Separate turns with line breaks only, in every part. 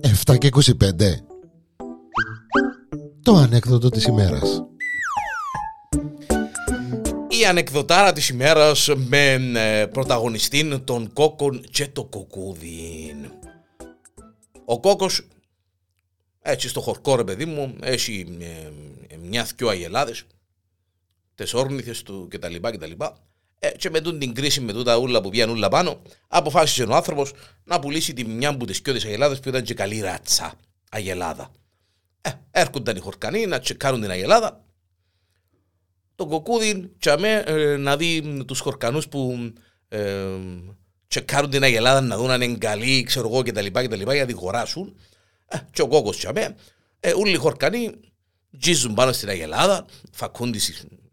Εφτά και 25 Το ανέκδοτο της ημέρας
Η ανεκδοτάρα της ημέρας με ε, πρωταγωνιστή τον κόκκον και το κοκκούδι. Ο κόκκος έτσι στο χορκό ρε παιδί μου έχει ε, ε, μια-δυο αγελάδες τις όρνηθες του κτλ. κτλ. Ε, και με την κρίση με τούτα ούλα που πήγαν ούλα πάνω, αποφάσισε ο άνθρωπος να πουλήσει τη μια από τις κοιότε αγελάδε που ήταν και καλή ράτσα αγελάδα. Ε, έρχονταν οι χορκανοί να τσεκάρουν την αγελάδα. Το κοκκούδι τσαμέ ε, να δει τους χορκανούς που ε, τσεκάρουν την αγελάδα να δουν αν είναι καλή, ξέρω εγώ κτλ. κτλ για την αγοράσουν. Ε, και ο κόκκος τσαμέ. Ε, όλοι οι χορκανοί τζίζουν πάνω στην αγελάδα, φακούν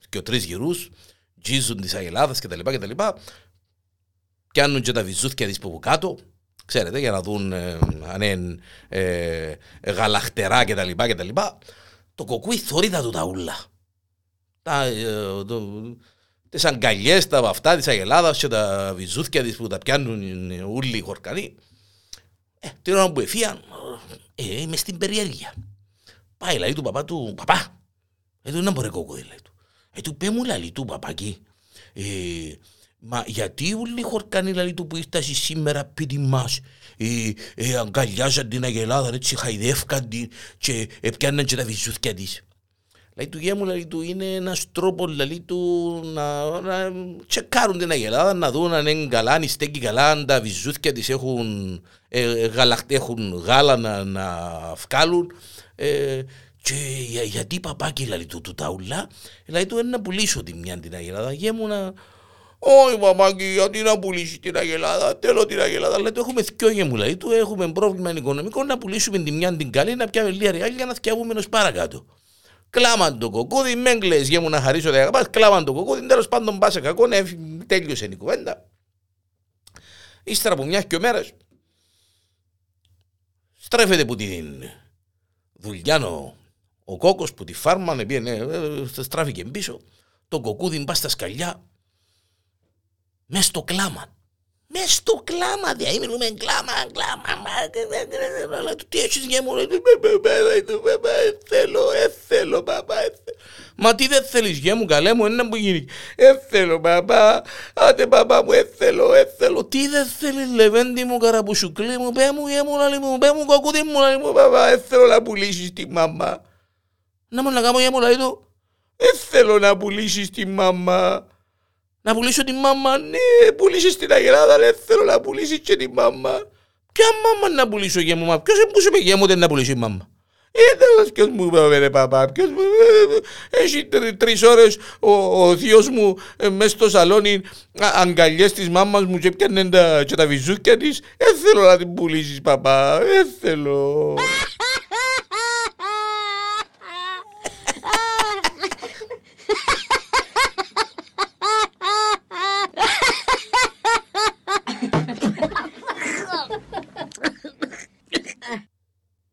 και ο τρει γυρούς, τζίζουν τη αγελάδα κτλ. κτλ. Πιάνουν και τα βυζούθια της που κάτω, ξέρετε, για να δουν ε, αν είναι ε, γαλαχτερά κτλ. κτλ. Το κοκκούι θόρυτα του τα ούλα. Τα, ε, το, τις αγκαλιές, τα αυτά της αγελάδας και τα βυζούθια της που τα πιάνουν όλοι οι χορκανοί. Ε, την ώρα που εφίαν, ε, είμαι στην περιέργεια. Πάει λέει του παπά του, παπά, ε, του να μπορεί κοκκούι λέει του. Ε, του πέ μου λαλή του παπάκι. Ε, μα γιατί όλοι οι χορκανοί λαλή του που ήρθασαι σήμερα πίτι μας; Ε, ε, αγκαλιάζαν την αγελάδα έτσι χαϊδεύκαν την και έπιαναν και τα βυζούθια της. Λέει του γέμου λέει του είναι ένας τρόπος λέει του να, να τσεκάρουν την αγελάδα να δουν αν είναι καλά, αν στέκει καλά, αν τα βυζούθια της έχουν, ε, γαλαχ, έχουν γάλα να, να βγάλουν. Ε, και για, γιατί παπάκι λέει του, του ταουλά, λέει του να πουλήσω τη μια την αγελάδα. Γέμου να, όχι παπάκι, γιατί να πουλήσεις την αγελάδα, θέλω την αγελάδα. Λέει του έχουμε θκιό γέμου, λέει του έχουμε πρόβλημα οικονομικό να πουλήσουμε τη μια την καλή, να πιάμε λίγα ρεάλια για να θκιαβούμε ενός παρακάτω. Κλάμαν το κοκκούδι, με κλαις γέμου να χαρίσω τα αγαπάς, κλάμαν το κοκκούδι, τέλος πάντων πάσε κακό, ναι, τέλειωσε η κουβέντα. Ύστερα από μιας και μέρες, στρέφεται που την δουλειά ο, ο κόκκος που τη φάρμα, ναι, ναι, στράφηκε πίσω, το κοκκούδι μπα στα σκαλιά, μες στο κλάμα. Μες στο κλάμα, δια μιλούμε κλάμα, κλάμα, αλλά τι έχεις για μου, θέλω, θέλω, παπά, Μα τι δεν θέλεις γε μου, καλέ μου, ένα που γίνει. Έθελω, παπά, άντε παπά μου, έθελω, έθελω. Τι δεν θέλεις, λεβέντι μου, καραπουσουκλή μου, πέ μου, γε μου, λαλί μου, πέ μου, κοκκούδι μου, λαλί μου, παπά, έθελω να πουλήσεις τη μαμά. Να μου να κάνω γε μου, λαλί του, έθελω να πουλήσεις τη μαμά. Να πουλήσω τη μάμα, ναι, πουλήσεις την αγελάδα, αλλά θέλω να πουλήσεις και τη μάμα. Ποια μάμα να πουλήσω για μου, μα ποιος εμπούσε με για μου δεν να πουλήσει η μάμα. Ε, τέλος, ποιος μου είπε, ρε παπά, ποιος μου έχει τρεις ώρες ο, ο θείος μου ε, μες στο σαλόνι αγκαλιές της μάμας μου και πιάνε τα, και τα βυζούκια της. Ε, θέλω να την πουλήσεις παπά, ε, θέλω.